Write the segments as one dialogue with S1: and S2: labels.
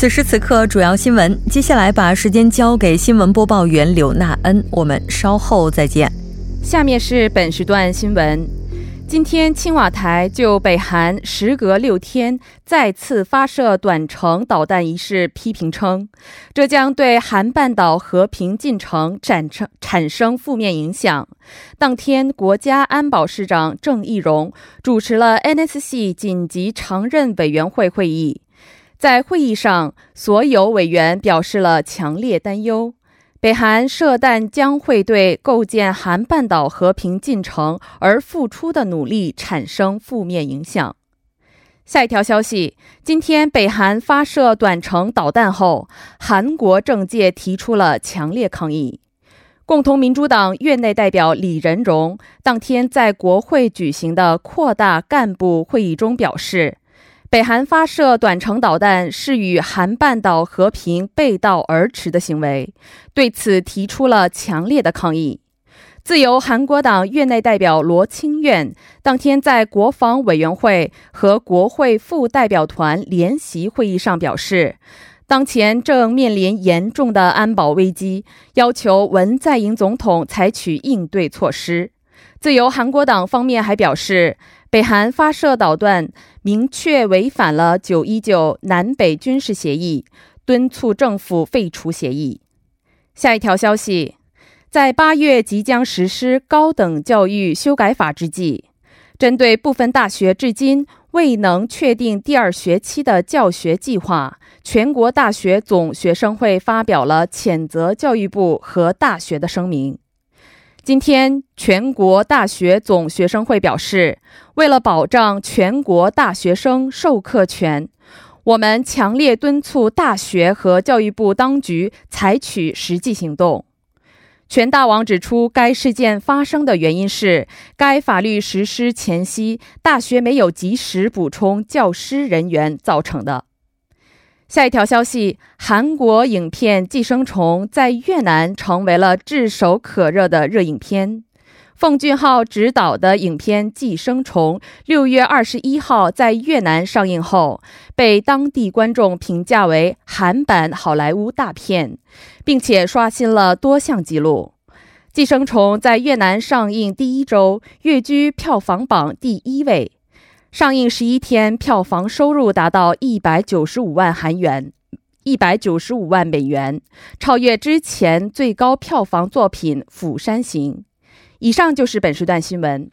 S1: 此时此刻，主要新闻。接下来把时间交给新闻播报员柳娜恩，我们稍后再见。
S2: 下面是本时段新闻。今天，青瓦台就北韩时隔六天再次发射短程导弹一事批评称，这将对韩半岛和平进程产生产生负面影响。当天，国家安保市长郑义溶主持了 NSC 紧急常任委员会会议，在会议上，所有委员表示了强烈担忧。北韩射弹将会对构建韩半岛和平进程而付出的努力产生负面影响。下一条消息：今天北韩发射短程导弹后，韩国政界提出了强烈抗议。共同民主党院内代表李仁荣当天在国会举行的扩大干部会议中表示。北韩发射短程导弹是与韩半岛和平背道而驰的行为，对此提出了强烈的抗议。自由韩国党院内代表罗清苑当天在国防委员会和国会副代表团联席会议上表示，当前正面临严重的安保危机，要求文在寅总统采取应对措施。自由韩国党方面还表示。北韩发射导弹，明确违反了九一九南北军事协议，敦促政府废除协议。下一条消息，在八月即将实施高等教育修改法之际，针对部分大学至今未能确定第二学期的教学计划，全国大学总学生会发表了谴责教育部和大学的声明。今天，全国大学总学生会表示，为了保障全国大学生授课权，我们强烈敦促大学和教育部当局采取实际行动。全大网指出，该事件发生的原因是该法律实施前夕，大学没有及时补充教师人员造成的。下一条消息：韩国影片《寄生虫》在越南成为了炙手可热的热影片。奉俊昊执导的影片《寄生虫》六月二十一号在越南上映后，被当地观众评价为韩版好莱坞大片，并且刷新了多项纪录。《寄生虫》在越南上映第一周，跃居票房榜第一位。上映十一天，票房收入达到一百九十五万韩元，一百九十五万美元，超越之前最高票房作品《釜山行》。以上就是本时段新闻。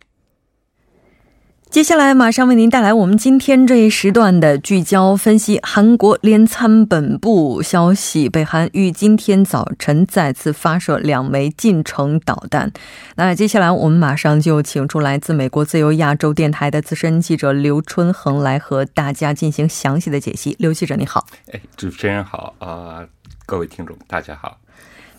S1: 接下来马上为您带来我们今天这一时段的聚焦分析。韩国联参本部消息，北韩于今天早晨再次发射两枚近程导弹。那接下来我们马上就请出来自美国自由亚洲电台的资深记者刘春恒来和大家进行详细的解析。刘记者你好，
S3: 哎，主持人好啊，各位听众大家好。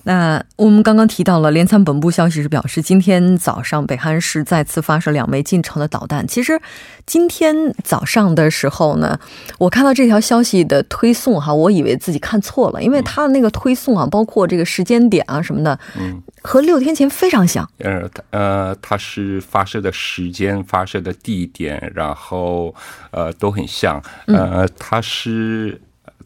S1: 那我们刚刚提到了，联参本部消息是表示，今天早上北韩市再次发射两枚近程的导弹。其实，今天早上的时候呢，我看到这条消息的推送哈，我以为自己看错了，因为它的那个推送啊，包括这个时间点啊什么的，嗯，和六天前非常像。
S3: 呃，呃，它是发射的时间、发射的地点，然后呃都很像。呃，它是。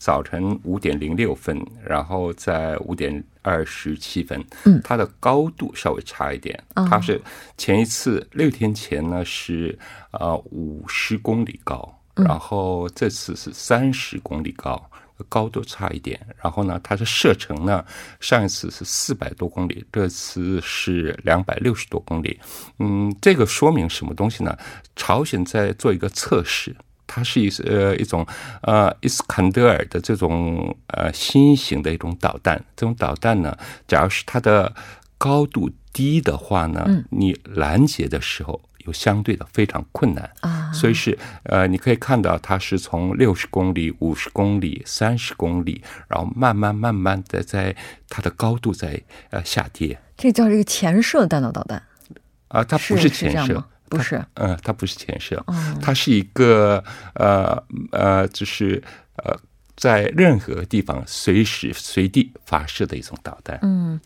S3: 早晨五点零六分，然后在五点二十七分，
S1: 嗯
S3: 它的高度稍微差一点，
S1: 哦
S3: 它是前一次六天前呢是呃五十公里高，
S1: 嗯
S3: 然后这次是三十公里高。高度差一点，然后呢，它的射程呢，上一次是四百多公里，这次是两百六十多公里。嗯，这个说明什么东西呢？朝鲜在做一个测试，它是一呃一种呃伊斯坎德尔的这种呃新型的一种导弹。这种导弹呢，假如是它的高度低的话呢，你拦截的时候有相对的非常困难。
S1: 啊，
S3: 所以是呃，你可以看到它是从六十公里、五十公里、三十公里，然后慢慢慢慢的在它的高度在呃下跌
S1: 这叫这个潜射弹道导弹，
S3: 啊、它不
S1: 是
S3: 潜射？
S1: 不是，
S3: 嗯、它不是潜射，
S1: 嗯
S3: 它是一个呃呃，就是呃，在任何地方随时随地发射的一种导弹。
S1: 嗯，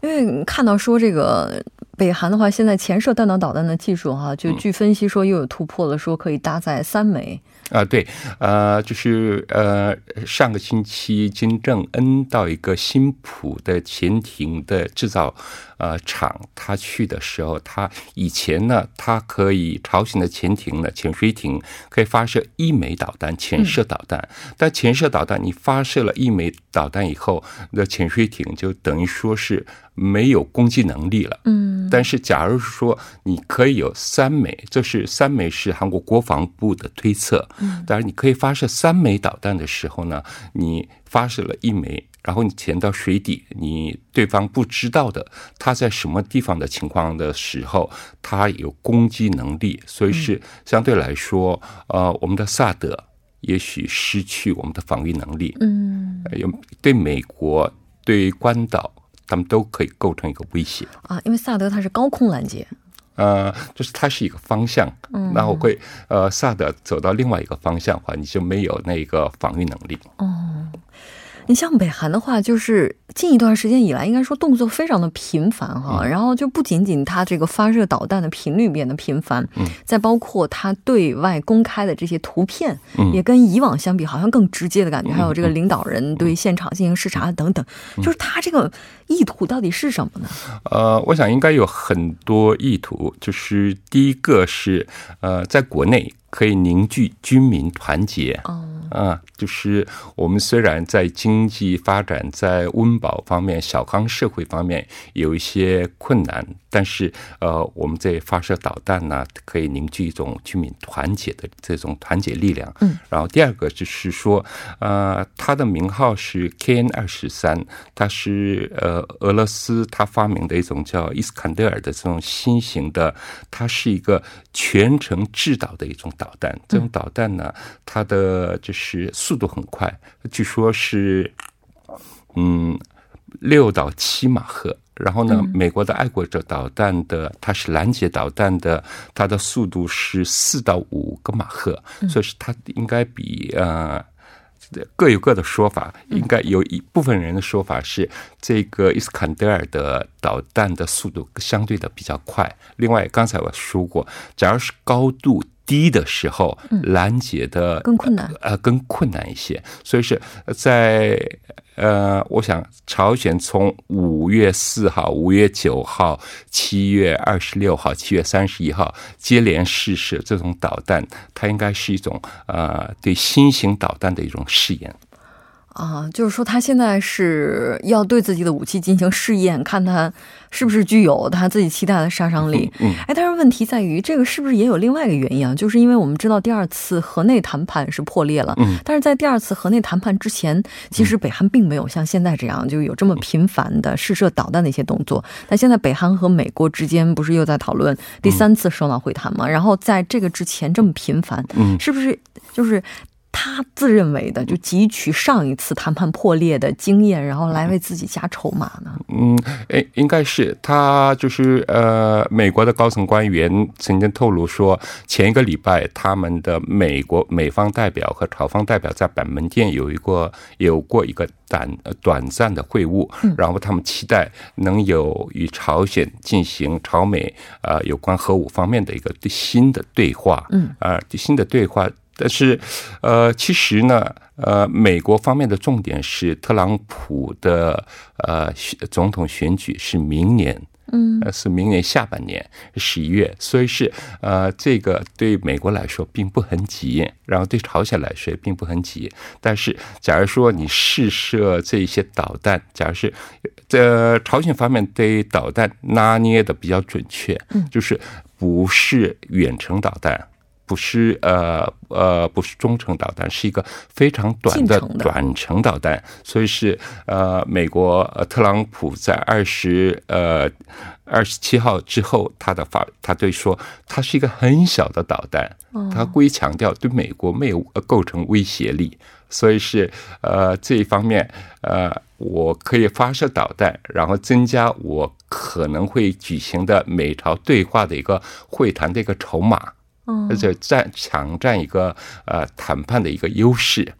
S1: 因为看到说这个北韩的话，现在潜射弹道导弹的技术哈、就据分析说又有突破了，说可以搭载三枚。
S3: 啊，对，呃，就是呃，上个星期金正恩到一个新浦的潜艇的制造呃厂，他去的时候，他以前呢，他可以朝鲜的潜艇呢，潜水艇可以发射一枚导弹，潜射导弹。但潜射导弹你发射了一枚导弹以后，那潜水艇就等于说是没有攻击能力了。
S1: 嗯，
S3: 但是，假如说你可以有三枚，这是三枚是韩国国防部的推测。嗯，当然你可以发射三枚导弹的时候呢，你发射了一枚，然后你潜到水底，你对方不知道的他在什么地方的情况的时候，他有攻击能力，所以是相对来说，呃，我们的萨德也许失去我们的防御能力。
S1: 嗯
S3: 呃有对美国、对关岛，他们都可以构成一个威胁。
S1: 啊，因为萨德它是高空拦截，
S3: 呃，就是它是一个方向，
S1: 嗯
S3: 然后会呃萨德走到另外一个方向的话，你就没有那个防御能力。
S1: 你像北韩的话，就是近一段时间以来，应该说动作非常的频繁哈。
S3: 嗯
S1: 然后就不仅仅它这个发射导弹的频率变得频繁，
S3: 嗯，
S1: 再包括它对外公开的这些图片，
S3: 嗯
S1: 也跟以往相比好像更直接的感觉。还有这个领导人对现场进行视察等等，
S3: 嗯
S1: 就是它这个意图到底是什么呢？
S3: 呃，我想应该有很多意图，就是第一个是呃，在国内可以凝聚军民团结。
S1: 嗯，
S3: 啊，就是我们虽然在经济发展、在温饱方面、小康社会方面有一些困难，但是呃，我们在发射导弹呢，可以凝聚一种居民团结的这种团结力量。
S1: 嗯，
S3: 然后第二个就是说，呃，它的名号是 KN 二十三，它是呃俄罗斯它发明的一种叫伊斯坎德尔的这种新型的，它是一个全程制导的一种导弹。这种导弹呢，它的就是速度很快，据说是嗯六到七马赫。然后呢，美国的爱国者导弹的，它是拦截导弹的，它的速度是四到五个马赫，所以是它应该比呃。各有各的说法，应该有一部分人的说法是这个伊斯坎德尔的导弹的速度相对的比较快。另外，刚才我说过，假如是高度低的时候，拦截的
S1: 更困难
S3: 呃，更困难一些。所以是在呃，我想朝鲜从五月四号、五月九号、七月二十六号、七月三十一号接连试射这种导弹，它应该是一种呃对新型导弹的一种试验。
S1: 啊，就是说他现在是要对自己的武器进行试验，看他是不是具有他自己期待的杀伤力。
S3: 嗯，
S1: 哎，但是问题在于，这个是不是也有另外一个原因啊？就是因为我们知道第二次河内谈判是破裂了，
S3: 嗯，
S1: 但是在第二次河内谈判之前，其实北韩并没有像现在这样就有这么频繁的试射导弹的一些动作。那现在北韩和美国之间不是又在讨论第三次首脑会谈吗？然后在这个之前这么频繁，
S3: 嗯
S1: 是不是就是？他自认为的就汲取上一次谈判破裂的经验，然后来为自己加筹码呢？
S3: 嗯，诶，应该是他就是呃，美国的高层官员曾经透露说，前一个礼拜他们的美国美方代表和朝方代表在板门店有一个有过一个短呃短暂的会晤，然后他们期待能有与朝鲜进行朝美呃有关核武方面的一个新的对话，
S1: 嗯，
S3: 啊、新的对话。但是，呃，其实呢，呃，美国方面的重点是特朗普的呃总统选举是明年，嗯，是明年下半年十一月，所以是呃，这个对美国来说并不很急，然后对朝鲜来说也并不很急。但是，假如说你试射这些导弹，假如是这朝鲜方面对导弹拿捏的比较准确，嗯，就是不是远程导弹。不是呃呃，不是中程导弹，是一个非常短的短程导弹。所以是呃，美国特朗普在二十呃二十七号之后，他的发他对说，它是一个很小的导弹，他故意强调对美国没有构成威胁力。所以是呃这一方面呃，我可以发射导弹，然后增加我可能会举行的美朝对话的一个会谈的一个筹码。而且占抢占一个呃谈判的一个优势。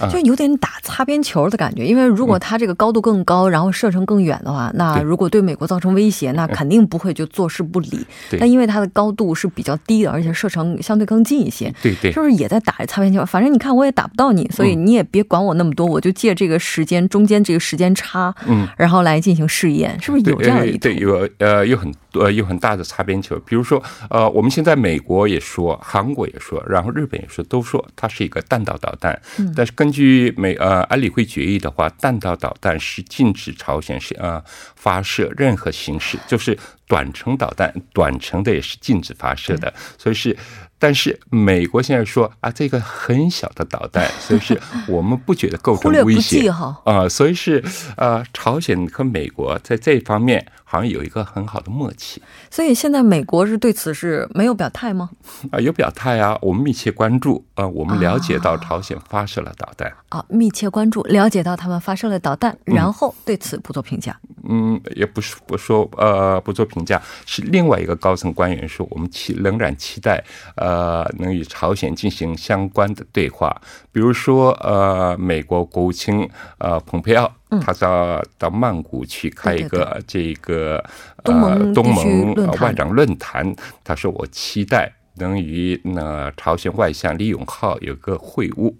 S1: 哦就有点打擦边球的感觉，因为如果它这个高度更高，然后射程更远的话，那如果对美国造成威胁，那肯定不会就坐视不理。但因为它的高度是比较低的，而且射程相对更近一些，
S3: 对对，
S1: 是不是也在打着擦边球？反正你看我也打不到你，所以你也别管我那么多，我就借这个时间中间这个时间差，嗯，然后来进行试验，是不是有这样的一
S3: 对有呃有很呃有很大的擦边球？比如说呃，我们现在美国也说，韩国也说，然后日本也说，都说它是一个弹道导弹，嗯。但是根据美呃安理会决议的话，弹道导弹是禁止朝鲜是呃发射任何形式，就是短程导弹，短程的也是禁止发射的，所以是。但是美国现在说啊，这个很小的导弹，所以是我们不觉得构成威胁啊，所以是呃，朝鲜和美国在这方面好像有一个很好的默契。
S1: 所以现在美国是对此是没有表态吗？
S3: 啊，有表态啊，我们密切关注啊，我们了解到朝鲜发射了导弹
S1: 啊，密切关注，了解到他们发射了导弹，然后对此不做评价。
S3: 嗯，也不是不说呃不做评价，是另外一个高层官员说，我们期仍然期待呃。呃，能与朝鲜进行相关的对话，比如说，呃，美国国务卿呃蓬佩奥，他到到曼谷去开一个这个
S1: 呃
S3: 东盟外长论坛，他说我期待能与那朝鲜外相李永浩有个会晤，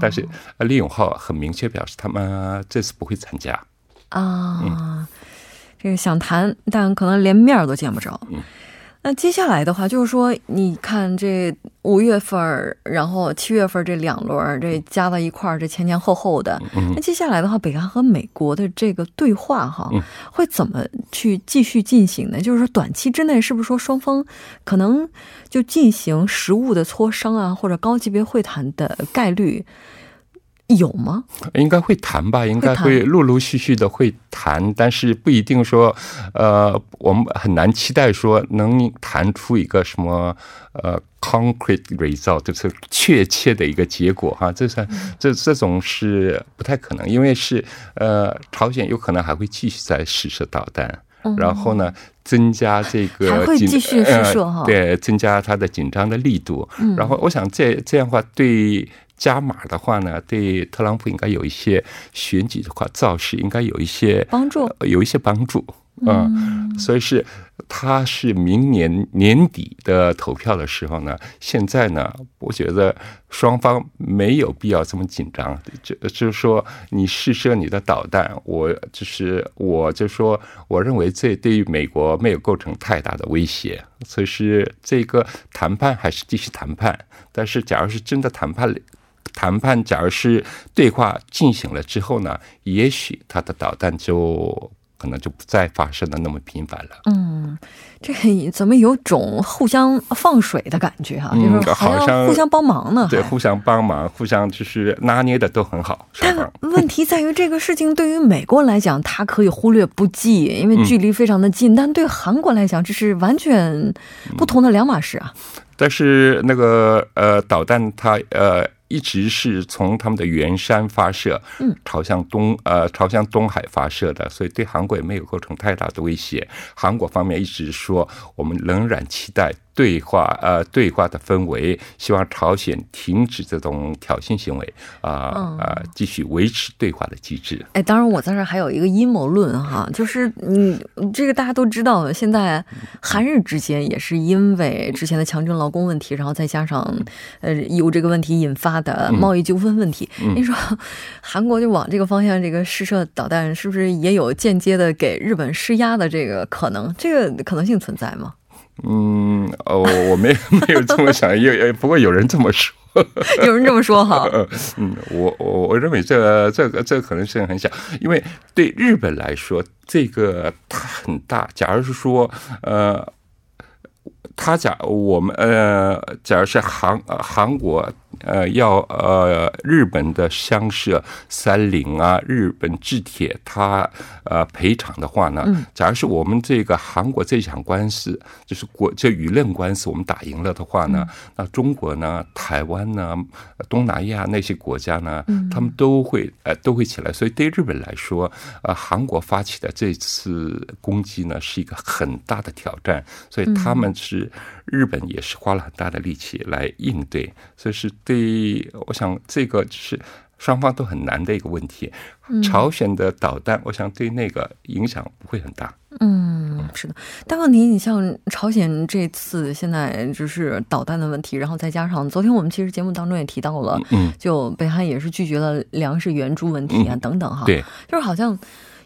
S3: 但是李永浩很明确表示，他们这次不会参加。
S1: 啊，这个想谈，但可能连面都见不着。那接下来的话，就是说，你看这五月份儿，然后七月份这两轮，这加到一块儿，这前前后后的。那接下来的话，北韩和美国的这个对话，哈，会怎么去继续进行呢？就是说，短期之内，是不是说双方可能就进行实物的磋商啊，或者高级别会谈的概率？有吗？
S3: 应该会谈吧，应该会陆陆续续的会谈，但是不一定说，呃，我们很难期待说能谈出一个什么呃 concrete result，就是确切的一个结果哈。这是这这种是不太可能，因为是呃，朝鲜有可能还会继续在试射导弹，然后呢，增加这个
S1: 还会继续试射哈，
S3: 对，增加它的紧张的力度。然后我想这这样的话对。加码的话呢，对特朗普应该有一些选举的话造势应该有一些
S1: 帮助，
S3: 有一些帮助，嗯，所以是他是明年年底的投票的时候呢，现在呢，我觉得双方没有必要这么紧张，就就是说你试射你的导弹，我就是我就说，我认为这对于美国没有构成太大的威胁，所以是这个谈判还是继续谈判，但是假如是真的谈判谈判，假如是对话进行了之后呢，也许他的导弹就可能就不再发生的那么频繁了。
S1: 嗯，这怎么有种互相放水的感觉哈？就是好像互相帮忙呢。
S3: 对，互相帮忙，互相就是拿捏的都很好。
S1: 但问题在于，这个事情对于美国来讲，它可以忽略不计，因为距离非常的近；但对韩国来讲，这是完全不同的两码事啊。
S3: 但是那个呃，导弹它呃。一直是从他们的原山发射，嗯，朝向东，呃，朝向东海发射的，所以对韩国也没有构成太大的威胁。韩国方面一直说，我们仍然期待对话呃对话的氛围，希望朝鲜停止这种挑衅行为啊啊，继续维持对话的机制。
S1: 哎，当然我在这还有一个阴谋论哈，就是嗯，这个大家都知道，现在韩日之间也是因为之前的强征劳工问题，然后再加上呃有这个问题引发的贸易纠纷问题，你说韩国就往这个方向这个试射导弹，是不是也有间接的给日本施压的这个可能？这个可能性存在吗？
S3: 嗯，哦，我没 没有这么想，也不过有人这么说，
S1: 有人这么说哈。
S3: 嗯，我我我认为这这个这个可能性很小，因为对日本来说，这个它很大。假如是说，呃，他假我们呃，假如是韩韩国。呃，要呃，日本的相社三菱啊，日本制铁，它呃赔偿的话呢，假如是我们这个韩国这场官司，就是国这舆论官司，我们打赢了的话呢，那中国呢，台湾呢，东南亚那些国家呢，他们都会呃都会起来。所以对日本来说，呃，韩国发起的这次攻击呢，是一个很大的挑战，所以他们是日本也是花了很大的力气来应对，所以是。对，我想这个是双方都很难的一个问题。朝鲜的导弹，我想对那个影响不会很大。
S1: 嗯，是的。但问题，你像朝鲜这次现在就是导弹的问题，然后再加上昨天我们其实节目当中也提到了，嗯，就北韩也是拒绝了粮食援助问题啊等等哈。
S3: 对，
S1: 就是好像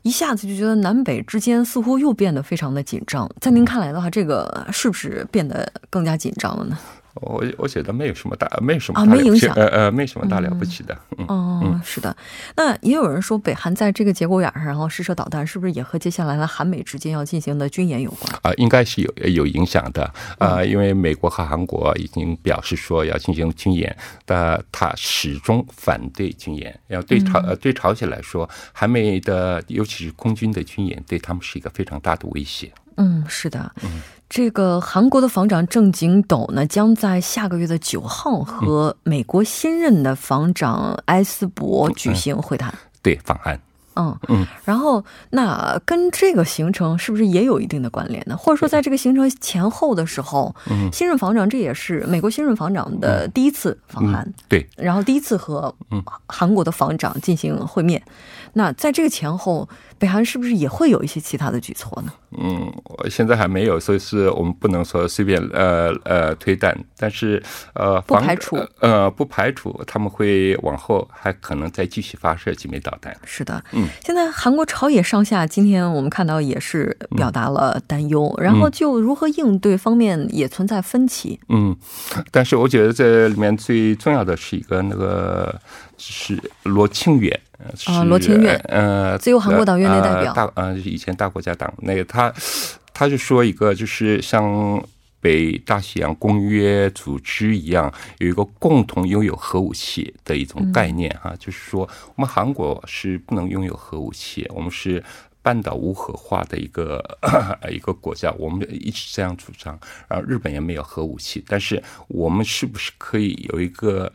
S1: 一下子就觉得南北之间似乎又变得非常的紧张。在您看来的话，这个是不是变得更加紧张了呢？
S3: 我我觉得没有什么大，没有什么
S1: 啊，没影响，
S3: 呃呃，没什么大了不起的。
S1: 嗯哦，是的。那也有人说，北韩在这个节骨眼上，然后试射导弹，是不是也和接下来的韩美之间要进行的军演有关？
S3: 啊，应该是有有影响的啊，因为美国和韩国已经表示说要进行军演，但他始终反对军演。要对朝呃对朝鲜来说，韩美的尤其是空军的军演，对他们是一个非常大的威胁。
S1: 嗯，是的。嗯，这个韩国的防长郑景斗呢，将在下个月的九号和美国新任的防长埃斯伯举行会谈。
S3: 对，访韩。
S1: 嗯嗯，然后那跟这个行程是不是也有一定的关联呢？或者说，在这个行程前后的时候，新任防长这也是美国新任防长的第一次访韩，
S3: 对，
S1: 然后第一次和韩国的防长进行会面。那在这个前后，北韩是不是也会有一些其他的举措呢？
S3: 嗯，现在还没有，所以是我们不能说随便呃呃推断，但是呃
S1: 不排除
S3: 呃不排除他们会往后还可能再继续发射几枚导弹。
S1: 是的，嗯，现在韩国朝野上下今天我们看到也是表达了担忧，然后就如何应对方面也存在分歧。
S3: 嗯，但是我觉得这里面最重要的是一个那个是罗庆远。
S1: 啊，罗庆远，
S3: 呃，
S1: 自由韩国党院内代表，
S3: 大，呃，以前大国家党那个他，他就说一个，就是像北大西洋公约组织一样，有一个共同拥有核武器的一种概念哈，就是说我们韩国是不能拥有核武器，我们是半岛无核化的一个 一个国家，我们一直这样主张。然后日本也没有核武器，但是我们是不是可以有一个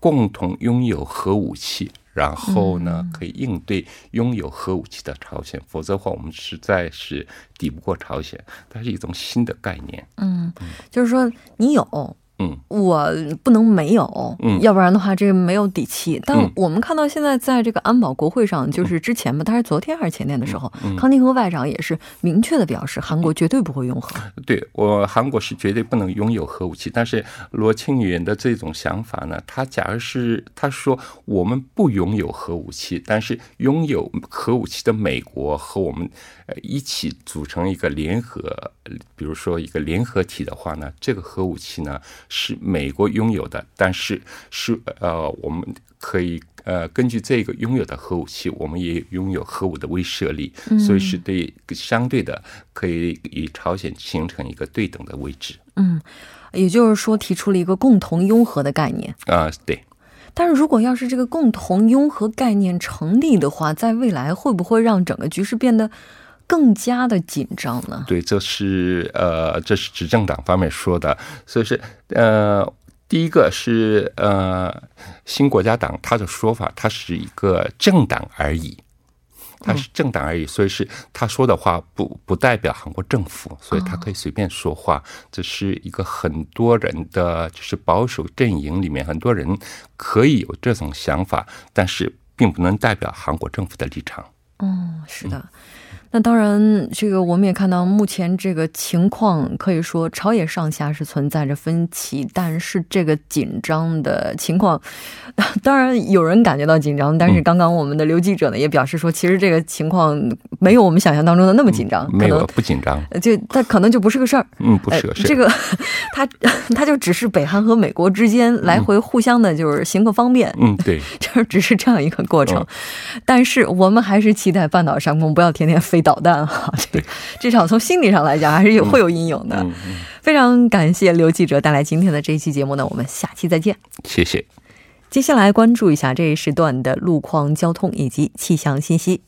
S3: 共同拥有核武器？然后呢，可以应对拥有核武器的朝鲜，否则的话，我们实在是抵不过朝鲜。它是一种新的概念。
S1: 嗯，就是说你有。嗯，我不能没有，嗯，要不然的话，这个没有底气。但我们看到现在在这个安保国会上，就是之前吧，他是昨天还是前天的时候，康宁和外长也是明确的表示，韩国绝对不会用核。
S3: 对我，韩国是绝对不能拥有核武器。但是罗庆元的这种想法呢，他假如是他说我们不拥有核武器，但是拥有核武器的美国和我们呃一起组成一个联合，比如说一个联合体的话呢，这个核武器呢。是美国拥有的，但是是呃，我们可以呃根据这个拥有的核武器，我们也拥有核武的威慑力，所以是对相对的可以与朝鲜形成一个对等的位置。
S1: 嗯，也就是说提出了一个共同拥核的概念
S3: 啊，对。
S1: 但是如果要是这个共同拥核概念成立的话，在未来会不会让整个局势变得？更加的紧张呢？
S3: 对，这是呃，这是执政党方面说的，所以是呃，第一个是呃，新国家党他的说法，它是一个政党而已，他是政党而已，所以是他说的话不不代表韩国政府，所以他可以随便说话。这是一个很多人的，就是保守阵营里面很多人可以有这种想法，但是并不能代表韩国政府的立场。
S1: 嗯，是的。那当然，这个我们也看到，目前这个情况可以说朝野上下是存在着分歧，但是这个紧张的情况，当然有人感觉到紧张，但是刚刚我们的刘记者呢也表示说，其实这个情况没有我们想象当中的那么紧张，
S3: 没有不紧张，
S1: 就他可能就不是个事儿，
S3: 嗯，不是个事儿，
S1: 这个他他 就只是北韩和美国之间来回互相的，就是行个方便，
S3: 嗯，对，
S1: 就是只是这样一个过程，但是我们还是期待半岛上空不要天天飞。导弹哈，这至少从心理上来讲还是有会有阴影的。非常感谢刘记者带来今天的这一期节目呢，我们下期再见。
S3: 谢谢。
S1: 接下来关注一下这一时段的路况、交通以及气象信息。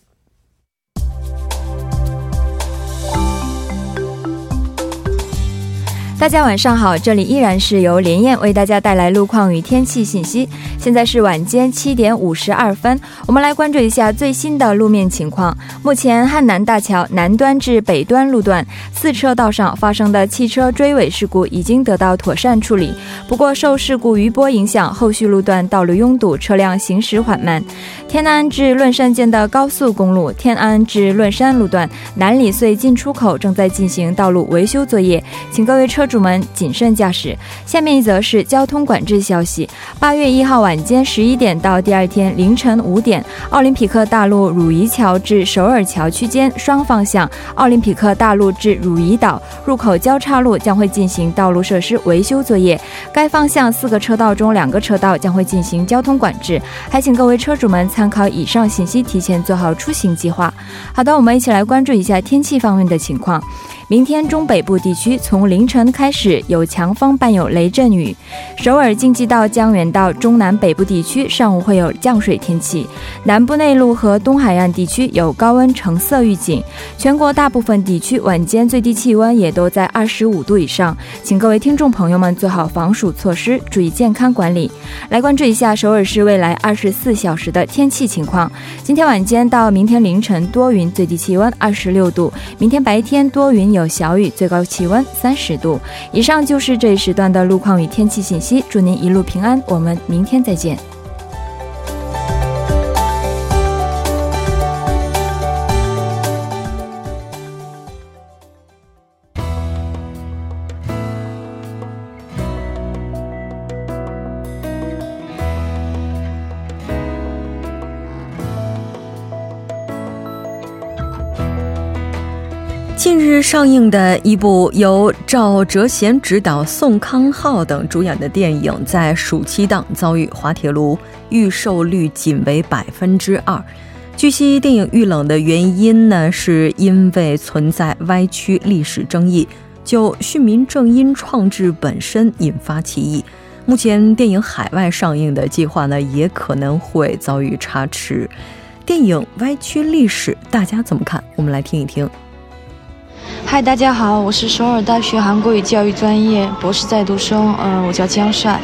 S4: 大家晚上好，这里依然是由连燕为大家带来路况与天气信息。现在是晚间七点五十二分，我们来关注一下最新的路面情况。目前汉南大桥南端至北端路段四车道上发生的汽车追尾事故已经得到妥善处理，不过受事故余波影响，后续路段道路拥堵，车辆行驶缓慢。天安至论山间的高速公路天安至论山路段南里隧进出口正在进行道路维修作业，请各位车。车主们谨慎驾驶。下面一则是交通管制消息：八月一号晚间十一点到第二天凌晨五点，奥林匹克大陆汝矣桥至首尔桥区间双方向奥林匹克大陆至汝矣岛入口交叉路将会进行道路设施维修作业。该方向四个车道中两个车道将会进行交通管制，还请各位车主们参考以上信息，提前做好出行计划。好的，我们一起来关注一下天气方面的情况。明天中北部地区从凌晨开始有强风伴有雷阵雨，首尔京畿道江原道中南北部地区上午会有降水天气，南部内陆和东海岸地区有高温橙色预警。全国大部分地区晚间最低气温也都在二十五度以上，请各位听众朋友们做好防暑措施，注意健康管理。来关注一下首尔市未来二十四小时的天气情况：今天晚间到明天凌晨多云，最低气温二十六度；明天白天多云。有小雨，最高气温三十度以上。就是这一时段的路况与天气信息。祝您一路平安，我们明天再见。
S1: 上映的一部由赵哲贤执导、宋康昊等主演的电影，在暑期档遭遇滑铁卢，预售率仅为百分之二。据悉，电影遇冷的原因呢，是因为存在歪曲历史争议，就训民正音创制本身引发歧义。目前，电影海外上映的计划呢，也可能会遭遇差池。电影歪曲历史，大家怎么看？我们来听一听。
S5: 嗨，大家好，我是首尔大学韩国语教育专业博士在读生，嗯，我叫姜帅，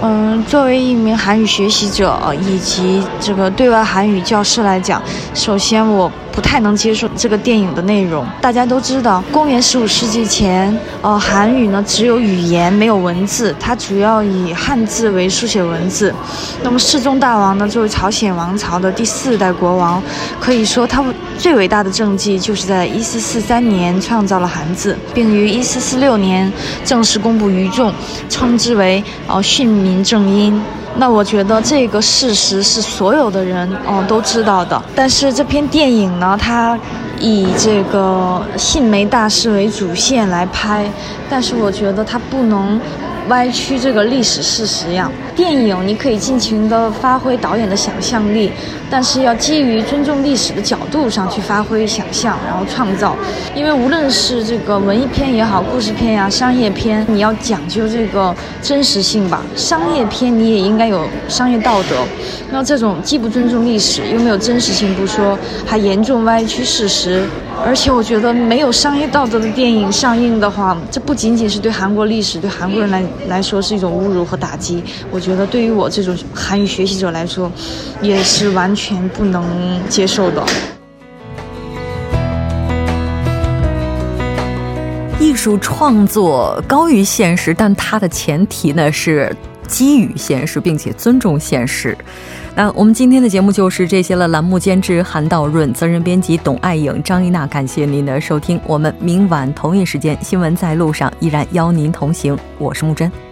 S5: 嗯，作为一名韩语学习者以及这个对外韩语教师来讲，首先我。不太能接受这个电影的内容。大家都知道，公元十五世纪前，呃，韩语呢只有语言没有文字，它主要以汉字为书写文字。那么世宗大王呢，作为朝鲜王朝的第四代国王，可以说他最伟大的政绩就是在一四四三年创造了韩字，并于一四四六年正式公布于众，称之为“呃训民林正英”。那我觉得这个事实是所有的人嗯都知道的，但是这篇电影呢，它以这个信梅大师为主线来拍，但是我觉得它不能。歪曲这个历史事实样，电影你可以尽情的发挥导演的想象力，但是要基于尊重历史的角度上去发挥想象，然后创造。因为无论是这个文艺片也好，故事片呀，商业片，你要讲究这个真实性吧。商业片你也应该有商业道德，那这种既不尊重历史，又没有真实性不说，还严重歪曲事实。而且我觉得没有商业道德的电影上映的话这不仅仅是对韩国历史对韩国人来来说是一种侮辱和打击。我觉得对于我这种韩语学习者来说也是完全不能接受的。
S1: 艺术创作高于现实但它的前提呢是基于现实，并且尊重现实。那我们今天的节目就是这些了。栏目监制韩道润，责任编辑董爱颖、张一娜，感谢您的收听。我们明晚同一时间，新闻在路上依然邀您同行。我是木真。